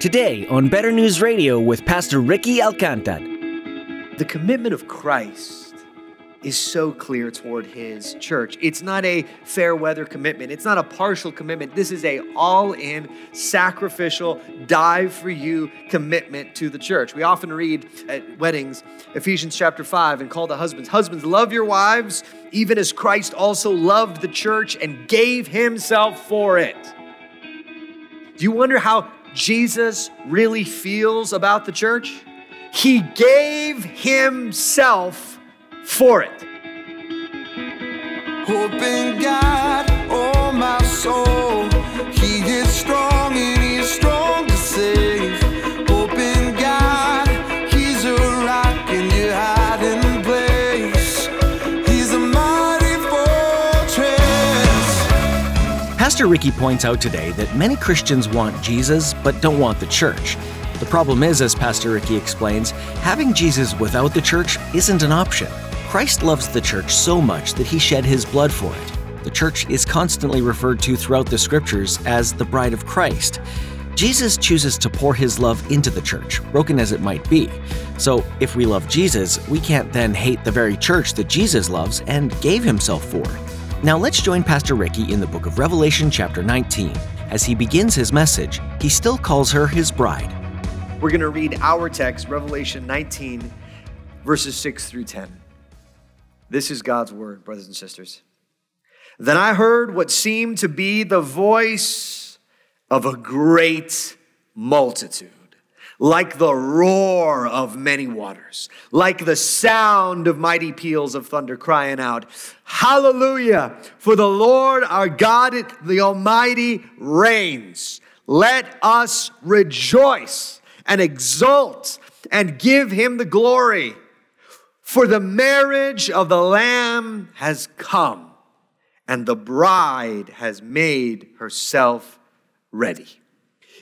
Today on Better News Radio with Pastor Ricky Alcantar. The commitment of Christ is so clear toward his church. It's not a fair weather commitment. It's not a partial commitment. This is a all-in sacrificial die for you commitment to the church. We often read at weddings Ephesians chapter 5 and call the husbands, husbands love your wives even as Christ also loved the church and gave himself for it. Do you wonder how Jesus really feels about the church? He gave himself for it. Hope in God, oh my soul. Ricky points out today that many Christians want Jesus but don't want the church. The problem is, as Pastor Ricky explains, having Jesus without the church isn't an option. Christ loves the church so much that he shed his blood for it. The church is constantly referred to throughout the scriptures as the bride of Christ. Jesus chooses to pour his love into the church, broken as it might be. So, if we love Jesus, we can't then hate the very church that Jesus loves and gave himself for. Now, let's join Pastor Ricky in the book of Revelation, chapter 19. As he begins his message, he still calls her his bride. We're going to read our text, Revelation 19, verses 6 through 10. This is God's word, brothers and sisters. Then I heard what seemed to be the voice of a great multitude, like the roar of many waters, like the sound of mighty peals of thunder, crying out, Hallelujah! For the Lord our God, the Almighty, reigns. Let us rejoice and exult and give him the glory. For the marriage of the Lamb has come, and the bride has made herself ready.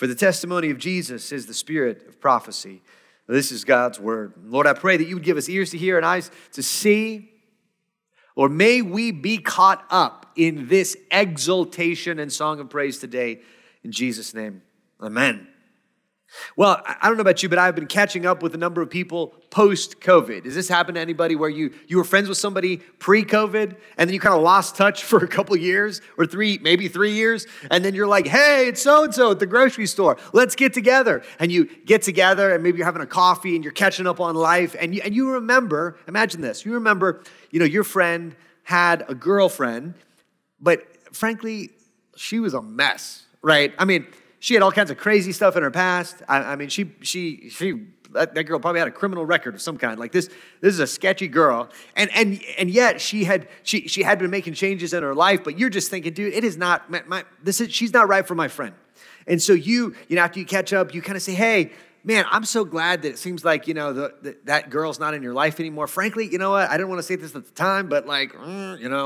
For the testimony of Jesus is the spirit of prophecy. This is God's word. Lord, I pray that you would give us ears to hear and eyes to see. Or may we be caught up in this exaltation and song of praise today. In Jesus' name, amen. Well, I don't know about you, but I've been catching up with a number of people post COVID. Does this happen to anybody where you, you were friends with somebody pre COVID and then you kind of lost touch for a couple years or three, maybe three years? And then you're like, hey, it's so and so at the grocery store. Let's get together. And you get together and maybe you're having a coffee and you're catching up on life. And you, and you remember, imagine this, you remember, you know, your friend had a girlfriend, but frankly, she was a mess, right? I mean, she had all kinds of crazy stuff in her past. I, I mean, she she she that, that, girl probably had a criminal record of some kind. Like this, this is a sketchy girl, and and and yet she had she she had been making changes in her life. But you're just thinking, dude, it is not my, my this is she's not right for my friend. And so you you know after you catch up, you kind of say, hey. Man, I'm so glad that it seems like you know the, the, that girl's not in your life anymore. Frankly, you know what? I didn't want to say this at the time, but like, mm, you know,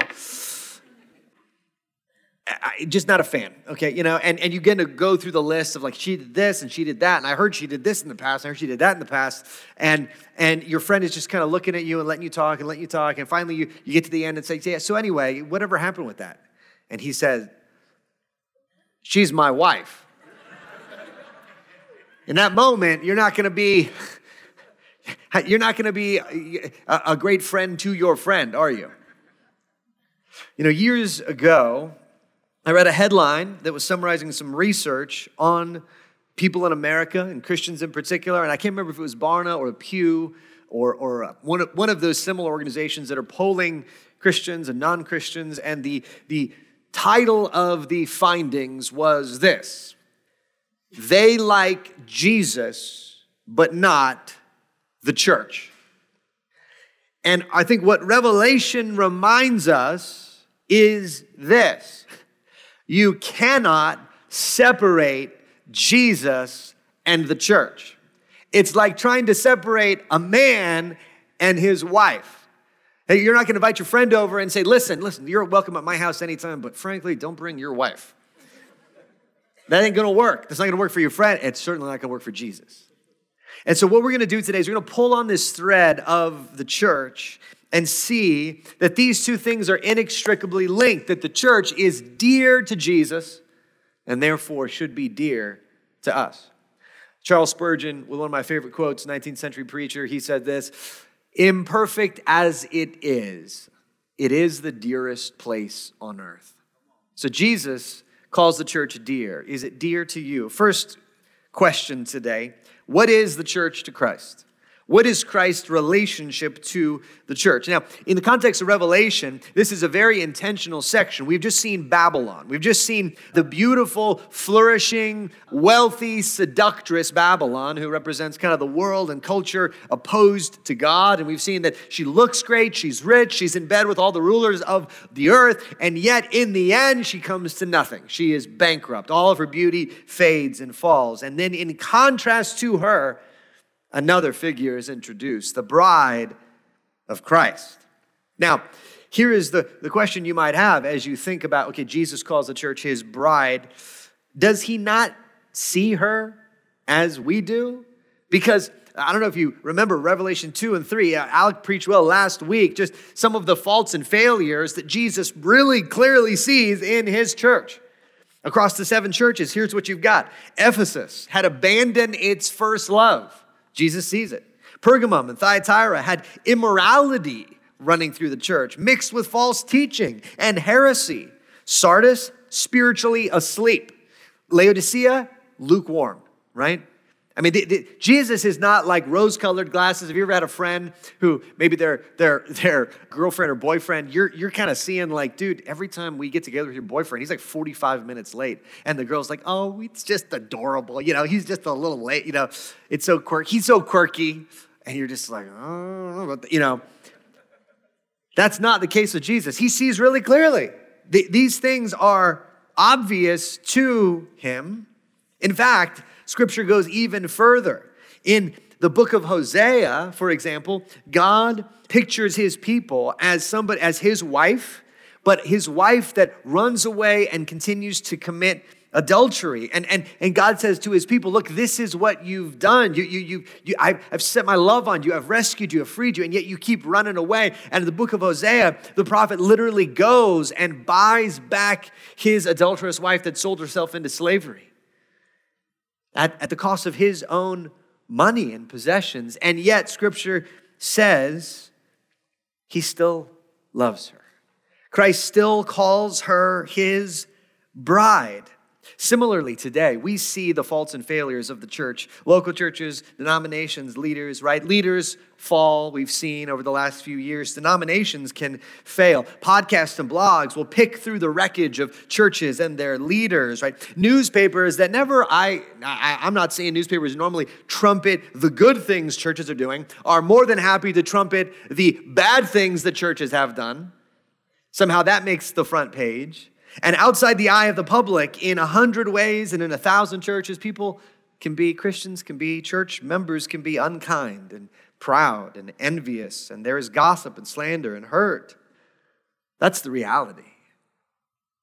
I, just not a fan, okay? You know, and, and you get to go through the list of like she did this and she did that, and I heard she did this in the past, I heard she did that in the past, and and your friend is just kind of looking at you and letting you talk and letting you talk, and finally you, you get to the end and say, yeah, so anyway, whatever happened with that? And he says, She's my wife. in that moment, you're not gonna be you're not gonna be a, a great friend to your friend, are you? You know, years ago, I read a headline that was summarizing some research on people in America and Christians in particular, and I can't remember if it was Barna or Pew or, or uh, one, of, one of those similar organizations that are polling Christians and non Christians, and the, the title of the findings was this They like Jesus, but not the church. And I think what Revelation reminds us is this you cannot separate Jesus and the church. It's like trying to separate a man and his wife. Hey, you're not going to invite your friend over and say, listen, listen, you're welcome at my house anytime, but frankly, don't bring your wife. That ain't going to work. That's not going to work for your friend. It's certainly not going to work for Jesus. And so, what we're going to do today is we're going to pull on this thread of the church and see that these two things are inextricably linked, that the church is dear to Jesus and therefore should be dear to us. Charles Spurgeon, with one of my favorite quotes, 19th century preacher, he said this Imperfect as it is, it is the dearest place on earth. So Jesus calls the church dear. Is it dear to you? First question today What is the church to Christ? What is Christ's relationship to the church? Now, in the context of Revelation, this is a very intentional section. We've just seen Babylon. We've just seen the beautiful, flourishing, wealthy, seductress Babylon, who represents kind of the world and culture opposed to God. And we've seen that she looks great, she's rich, she's in bed with all the rulers of the earth, and yet in the end, she comes to nothing. She is bankrupt. All of her beauty fades and falls. And then, in contrast to her, another figure is introduced the bride of Christ. Now, here is the, the question you might have as you think about okay, Jesus calls the church his bride. Does he not see her as we do? Because I don't know if you remember Revelation 2 and 3. Uh, Alec preached well last week, just some of the faults and failures that Jesus really clearly sees in his church. Across the seven churches, here's what you've got Ephesus had abandoned its first love. Jesus sees it. Pergamum and Thyatira had immorality running through the church, mixed with false teaching and heresy. Sardis, spiritually asleep. Laodicea, lukewarm, right? I mean, the, the, Jesus is not like rose colored glasses. Have you ever had a friend who maybe their, their, their girlfriend or boyfriend, you're, you're kind of seeing like, dude, every time we get together with your boyfriend, he's like 45 minutes late. And the girl's like, oh, it's just adorable. You know, he's just a little late. You know, it's so quirky. He's so quirky. And you're just like, oh, you know. That's not the case with Jesus. He sees really clearly. The, these things are obvious to him. In fact, Scripture goes even further. In the book of Hosea, for example, God pictures his people as somebody as his wife, but his wife that runs away and continues to commit adultery. And, and, and God says to his people, Look, this is what you've done. You, you, you, you, I've, I've set my love on you. I've rescued you. I've freed you. And yet you keep running away. And in the book of Hosea, the prophet literally goes and buys back his adulterous wife that sold herself into slavery at, at the cost of his own money and possessions. And yet, Scripture says he still loves her. Christ still calls her his bride. Similarly, today, we see the faults and failures of the church. Local churches, denominations, leaders, right? Leaders fall, we've seen over the last few years. Denominations can fail. Podcasts and blogs will pick through the wreckage of churches and their leaders, right? Newspapers that never, I, I I'm not saying newspapers normally trumpet the good things churches are doing, are more than happy to trumpet the bad things that churches have done. Somehow that makes the front page. And outside the eye of the public, in a hundred ways and in a thousand churches, people can be, Christians can be, church members can be unkind and proud and envious, and there is gossip and slander and hurt. That's the reality.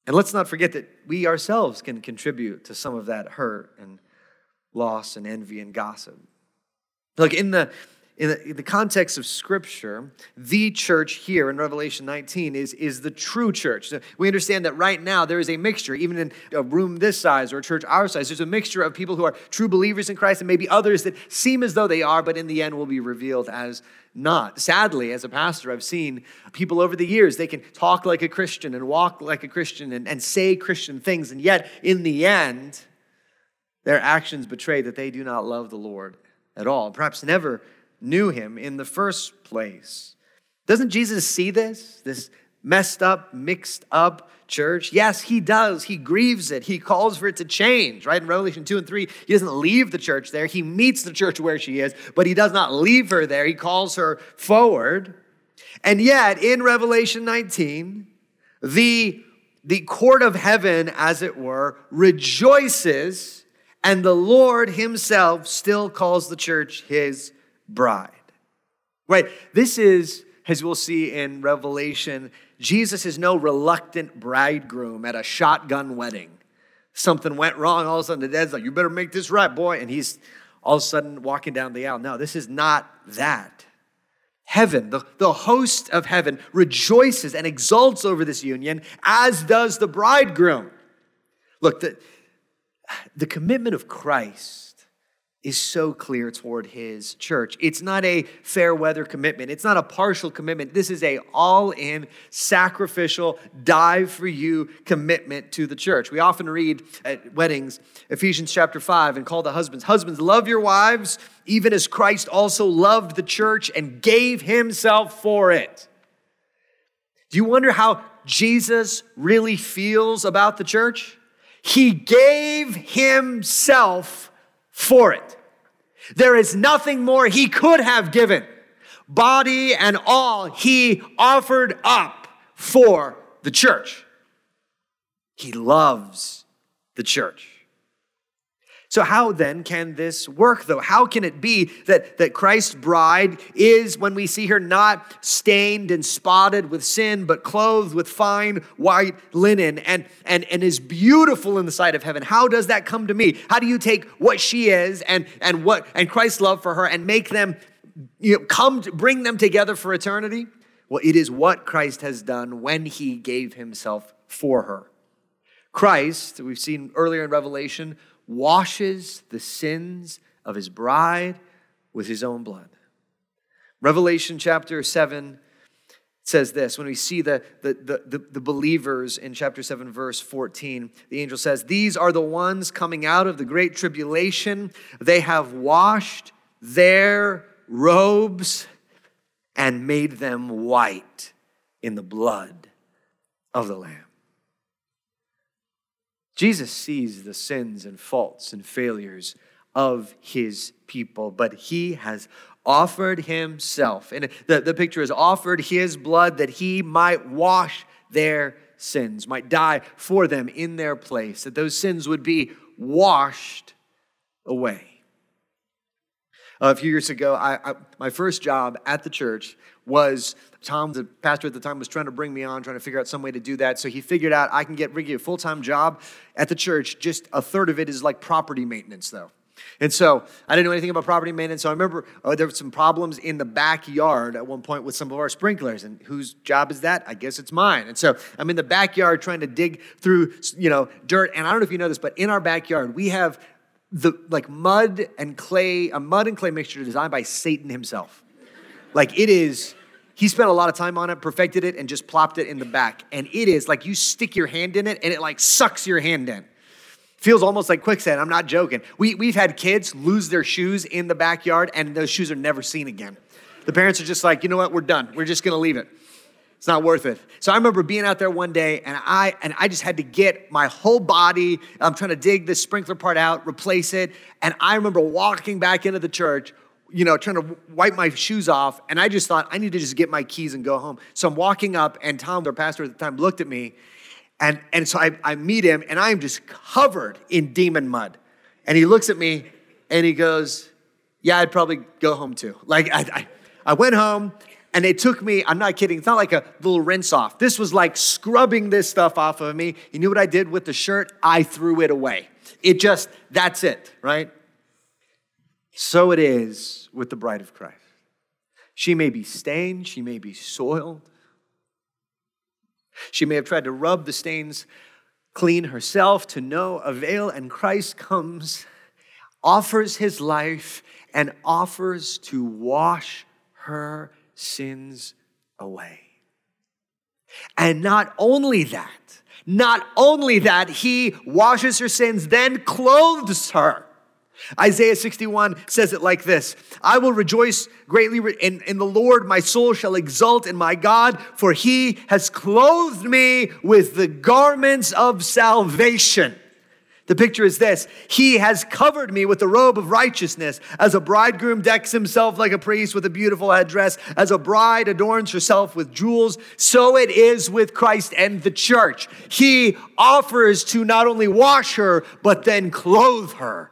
And let's not forget that we ourselves can contribute to some of that hurt and loss and envy and gossip. Look, in the in the, in the, context of Scripture, the church here in Revelation 19 is, is the true church. So we understand that right now there is a mixture, even in a room this size or a church our size, there's a mixture of people who are true believers in Christ and maybe others that seem as though they are, but in the end will be revealed as not. Sadly, as a pastor, I've seen people over the years, they can talk like a Christian and walk like a Christian and, and say Christian things, and yet in the end, their actions betray that they do not love the Lord at all, perhaps never knew him in the first place. Doesn't Jesus see this? This messed up, mixed up church? Yes, he does. He grieves it. He calls for it to change, right? In Revelation 2 and 3, he doesn't leave the church there. He meets the church where she is, but he does not leave her there. He calls her forward. And yet, in Revelation 19, the, the court of heaven, as it were, rejoices And the Lord himself still calls the church his bride. Right? This is, as we'll see in Revelation, Jesus is no reluctant bridegroom at a shotgun wedding. Something went wrong, all of a sudden the dad's like, You better make this right, boy. And he's all of a sudden walking down the aisle. No, this is not that. Heaven, the, the host of heaven, rejoices and exults over this union, as does the bridegroom. Look, the, the commitment of Christ is so clear toward his church. It's not a fair weather commitment. It's not a partial commitment. This is a all-in sacrificial die for you commitment to the church. We often read at weddings Ephesians chapter 5 and call the husbands, husbands love your wives even as Christ also loved the church and gave himself for it. Do you wonder how Jesus really feels about the church? He gave himself for it. There is nothing more he could have given. Body and all he offered up for the church. He loves the church. So, how then can this work, though? How can it be that, that Christ's bride is, when we see her, not stained and spotted with sin, but clothed with fine white linen and, and, and is beautiful in the sight of heaven? How does that come to me? How do you take what she is and, and, what, and Christ's love for her and make them you know, come, to, bring them together for eternity? Well, it is what Christ has done when he gave himself for her. Christ, we've seen earlier in Revelation, washes the sins of his bride with his own blood. Revelation chapter 7 says this. When we see the, the, the, the, believers in chapter 7 verse 14 the angel says these are the ones coming out of the great tribulation. They have washed their robes and made them white in the blood of the lamb Jesus sees the sins and faults and failures of his people, but he has offered himself. And the, the picture is offered his blood that he might wash their sins, might die for them in their place, that those sins would be washed away. A few years ago, I, I, my first job at the church was Tom, the pastor at the time, was trying to bring me on, trying to figure out some way to do that. So he figured out I can get Ricky a full time job at the church. Just a third of it is like property maintenance, though. And so I didn't know anything about property maintenance. So I remember oh, there were some problems in the backyard at one point with some of our sprinklers. And whose job is that? I guess it's mine. And so I'm in the backyard trying to dig through, you know, dirt. And I don't know if you know this, but in our backyard, we have the like mud and clay, a mud and clay mixture designed by Satan himself. Like it is, he spent a lot of time on it, perfected it, and just plopped it in the back. And it is like you stick your hand in it and it like sucks your hand in. Feels almost like quicksand. I'm not joking. We, we've had kids lose their shoes in the backyard and those shoes are never seen again. The parents are just like, you know what, we're done. We're just gonna leave it. It's not worth it. So I remember being out there one day and I and I just had to get my whole body. I'm trying to dig this sprinkler part out, replace it. And I remember walking back into the church you know, trying to wipe my shoes off. And I just thought, I need to just get my keys and go home. So I'm walking up, and Tom, their pastor at the time, looked at me. And, and so I, I meet him, and I'm just covered in demon mud. And he looks at me and he goes, Yeah, I'd probably go home too. Like, I, I, I went home, and it took me, I'm not kidding, it's not like a little rinse off. This was like scrubbing this stuff off of me. You knew what I did with the shirt? I threw it away. It just, that's it, right? So it is with the bride of Christ. She may be stained, she may be soiled. She may have tried to rub the stains clean herself to no avail, and Christ comes, offers his life, and offers to wash her sins away. And not only that, not only that, he washes her sins, then clothes her Isaiah 61 says it like this I will rejoice greatly in, in the Lord, my soul shall exult in my God, for he has clothed me with the garments of salvation. The picture is this He has covered me with the robe of righteousness. As a bridegroom decks himself like a priest with a beautiful headdress, as a bride adorns herself with jewels, so it is with Christ and the church. He offers to not only wash her, but then clothe her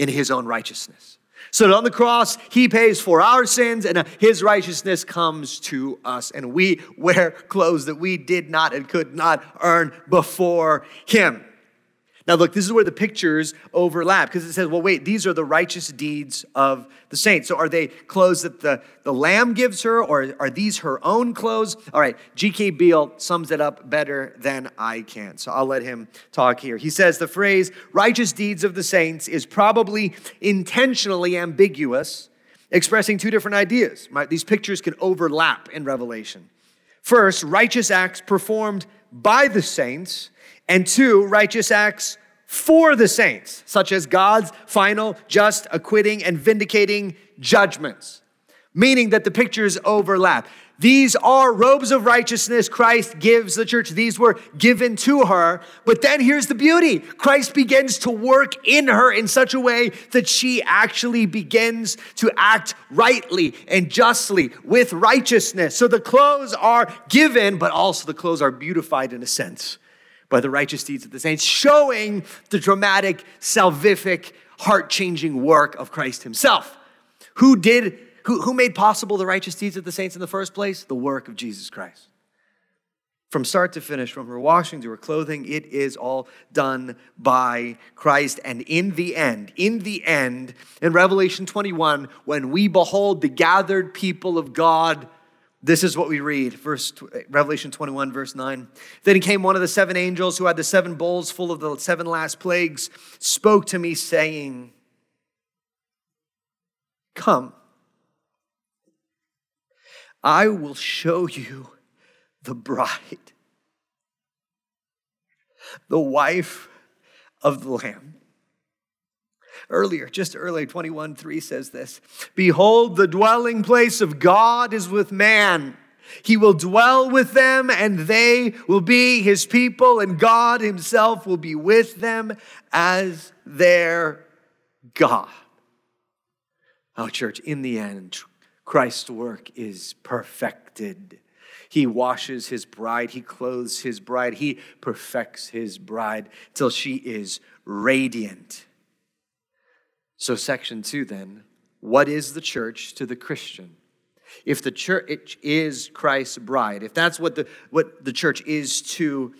in his own righteousness. So on the cross, he pays for our sins and uh, his righteousness comes to us. And we wear clothes that we did not and could not earn before him. Now, look, this is where the pictures overlap because it says, well, wait, these are the righteous deeds of the saints. So are they clothes that the, the Lamb gives her, or are these her own clothes? All right, G.K. Beale sums it up better than I can. So I'll let him talk here. He says the phrase righteous deeds of the saints is probably intentionally ambiguous, expressing two different ideas. These pictures can overlap in Revelation. First, righteous acts performed by the saints, and two, righteous acts for the saints, such as God's final, just, acquitting, and vindicating judgments, meaning that the pictures overlap. These are robes of righteousness Christ gives the church. These were given to her. But then here's the beauty Christ begins to work in her in such a way that she actually begins to act rightly and justly with righteousness. So the clothes are given, but also the clothes are beautified in a sense by the righteous deeds of the saints, showing the dramatic, salvific, heart changing work of Christ himself. Who did, who, who made possible the righteous deeds of the saints in the first place? The work of Jesus Christ. From start to finish, from her washing to her clothing, it is all done by Christ. And in the end, in the end, in Revelation 21, when we behold the gathered people of God, this is what we read, verse Revelation 21, verse 9. Then came one of the seven angels who had the seven bowls full of the seven last plagues, spoke to me, saying, Come, I will show you the bride, the wife of the Lamb earlier, just earlier, 21 3 says this Behold, the dwelling place of God is with man. He will dwell with them, and they will be his people, and God himself will be with them as their God. Oh, church, in the end, Christ's work is perfected. He washes his bride, he clothes his bride, he perfects his bride till she is radiant. So, section two then what is the church to the Christian? If the church is Christ's bride, if that's what the, what the church is to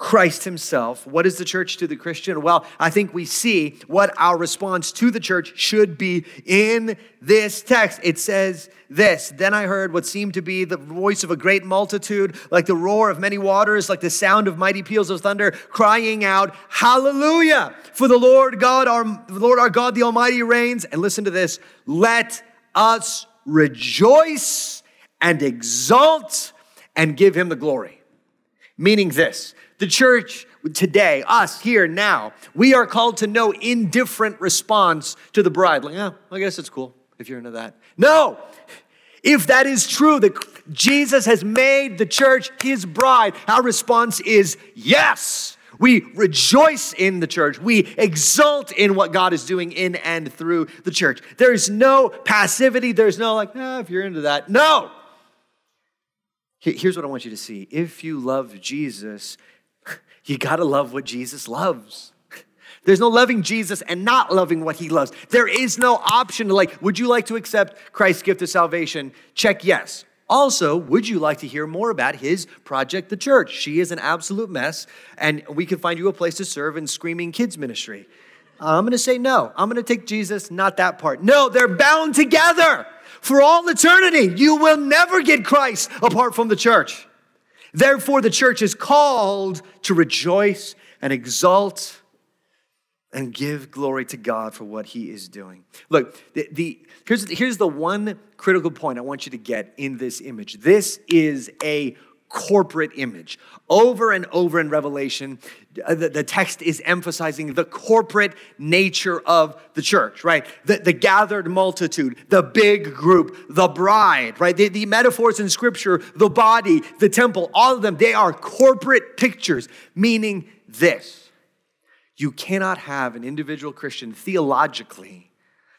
Christ Himself. What is the church to the Christian? Well, I think we see what our response to the church should be in this text. It says this Then I heard what seemed to be the voice of a great multitude, like the roar of many waters, like the sound of mighty peals of thunder, crying out, Hallelujah! For the Lord God, our Lord our God, the Almighty reigns. And listen to this let us rejoice and exult and give Him the glory. Meaning this the church today, us here now, we are called to no indifferent response to the bride. Like, yeah, I guess it's cool if you're into that. No! If that is true, that Jesus has made the church his bride, our response is yes. We rejoice in the church. We exult in what God is doing in and through the church. There's no passivity. There's no like, ah, if you're into that. No. Here's what I want you to see. If you love Jesus, you got to love what Jesus loves. There's no loving Jesus and not loving what he loves. There is no option to like, would you like to accept Christ's gift of salvation? Check yes. Also, would you like to hear more about his project, the church? She is an absolute mess, and we can find you a place to serve in Screaming Kids Ministry. Uh, I'm gonna say no. I'm gonna take Jesus, not that part. No, they're bound together for all eternity. You will never get Christ apart from the church. Therefore, the church is called to rejoice and exalt and give glory to God for what he is doing. Look, the, the, here's, here's the one critical point I want you to get in this image. This is a corporate image. Over and over in Revelation, uh, the, the, text is emphasizing the corporate nature of the church, right? The, the gathered multitude, the big group, the bride, right? The, the metaphors in scripture, the body, the temple, all of them, they are corporate pictures, meaning this. You cannot have an individual Christian theologically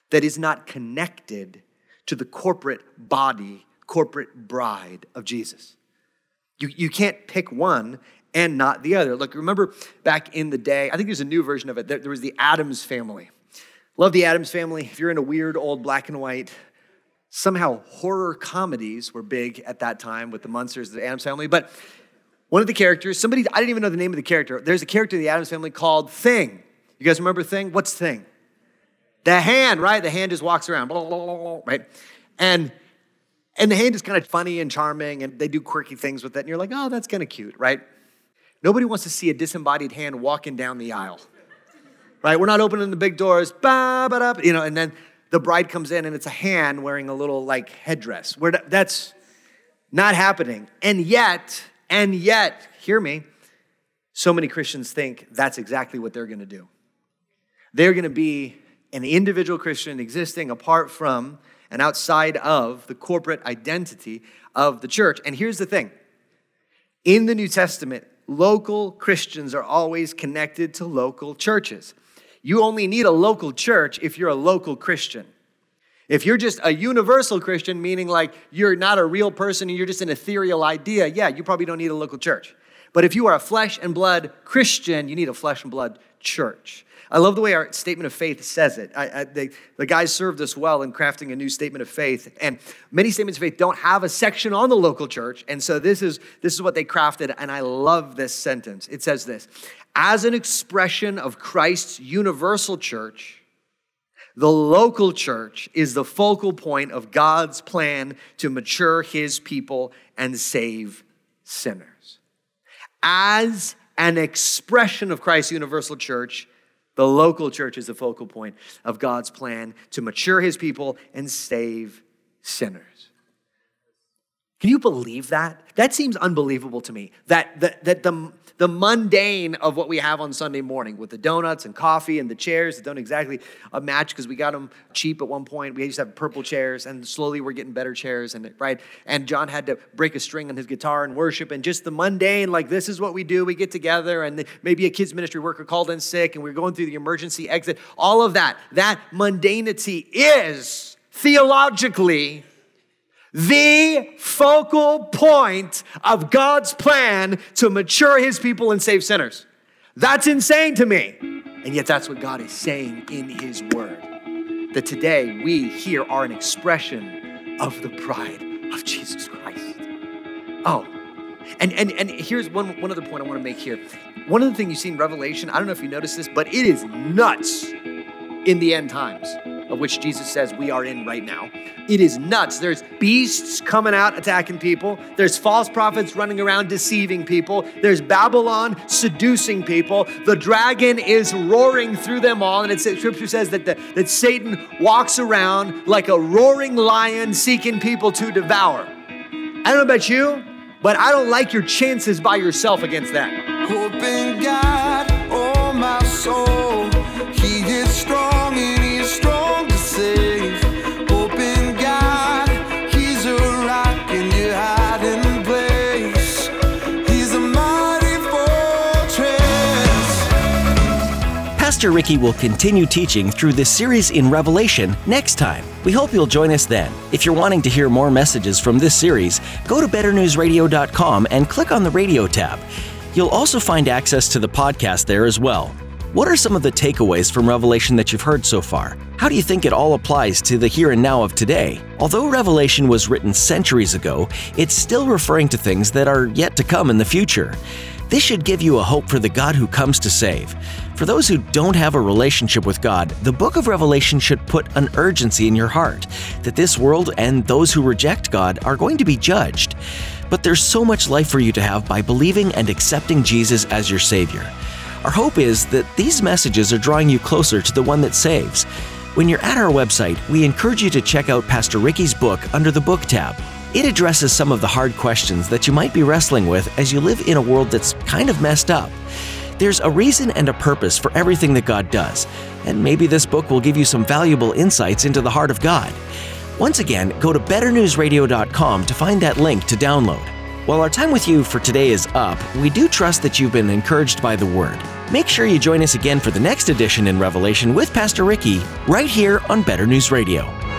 that is not connected to the corporate body, corporate bride of Jesus. You, you can't pick one and not the other. Look, remember back in the day, I think there's a new version of it. There, there was the Addams family. Love the Addams family. If you're in a weird old black and white, somehow horror comedies were big at that time with the Munsters, the Addams family. But one of the characters, somebody, I didn't even know the name of the character. There's a character in the Addams family called Thing. You guys remember Thing? What's Thing? The hand, right? The hand just walks around, blah, blah, blah, right? And and the hand is kind of funny and charming, and they do quirky things with it. And you're like, oh, that's kind of cute, right? Nobody wants to see a disembodied hand walking down the aisle, right? We're not opening the big doors, ba ba da, you know. And then the bride comes in, and it's a hand wearing a little like headdress. Where that's not happening, and yet, and yet, hear me. So many Christians think that's exactly what they're going to do. They're going to be an individual Christian existing apart from and outside of the corporate identity of the church. And here's the thing in the New Testament, local Christians are always connected to local churches. You only need a local church if you're a local Christian. If you're just a universal Christian, meaning like you're not a real person and you're just an ethereal idea, yeah, you probably don't need a local church. But if you are a flesh and blood Christian, you need a flesh and blood church. I love the way our statement of faith says it. I, I, they, the guys served us well in crafting a new statement of faith. And many statements of faith don't have a section on the local church. And so this is, this is what they crafted. And I love this sentence. It says this As an expression of Christ's universal church, the local church is the focal point of God's plan to mature his people and save sinners. As an expression of Christ's universal church, the local church is the focal point of God's plan to mature his people and save sinners. Can you believe that? That seems unbelievable to me. That, that, that the, the mundane of what we have on Sunday morning with the donuts and coffee and the chairs that don't exactly uh, match because we got them cheap at one point. We used to have purple chairs and slowly we're getting better chairs and right. And John had to break a string on his guitar and worship and just the mundane like this is what we do. We get together and maybe a kids ministry worker called in sick and we're going through the emergency exit. All of that, that mundanity is theologically the focal point of God's plan to mature his people and save sinners. That's insane to me. And yet, that's what God is saying in his word. That today we here are an expression of the bride of Jesus Christ. Oh, and, and, and here's one, one other point I want to make here. One of the things you see in Revelation, I don't know if you noticed this, but it is nuts in the end times of which Jesus says we are in right now. It is nuts. There's beasts coming out attacking people. There's false prophets running around deceiving people. There's Babylon seducing people. The dragon is roaring through them all. And it's, scripture says that, the, that Satan walks around like a roaring lion seeking people to devour. I don't know about you, but I don't like your chances by yourself against that. Pastor Ricky will continue teaching through this series in Revelation next time. We hope you'll join us then. If you're wanting to hear more messages from this series, go to betternewsradio.com and click on the radio tab. You'll also find access to the podcast there as well. What are some of the takeaways from Revelation that you've heard so far? How do you think it all applies to the here and now of today? Although Revelation was written centuries ago, it's still referring to things that are yet to come in the future. This should give you a hope for the God who comes to save. For those who don't have a relationship with God, the book of Revelation should put an urgency in your heart that this world and those who reject God are going to be judged. But there's so much life for you to have by believing and accepting Jesus as your Savior. Our hope is that these messages are drawing you closer to the one that saves. When you're at our website, we encourage you to check out Pastor Ricky's book under the book tab. It addresses some of the hard questions that you might be wrestling with as you live in a world that's kind of messed up. There's a reason and a purpose for everything that God does, and maybe this book will give you some valuable insights into the heart of God. Once again, go to betternewsradio.com to find that link to download. While our time with you for today is up, we do trust that you've been encouraged by the Word. Make sure you join us again for the next edition in Revelation with Pastor Ricky, right here on Better News Radio.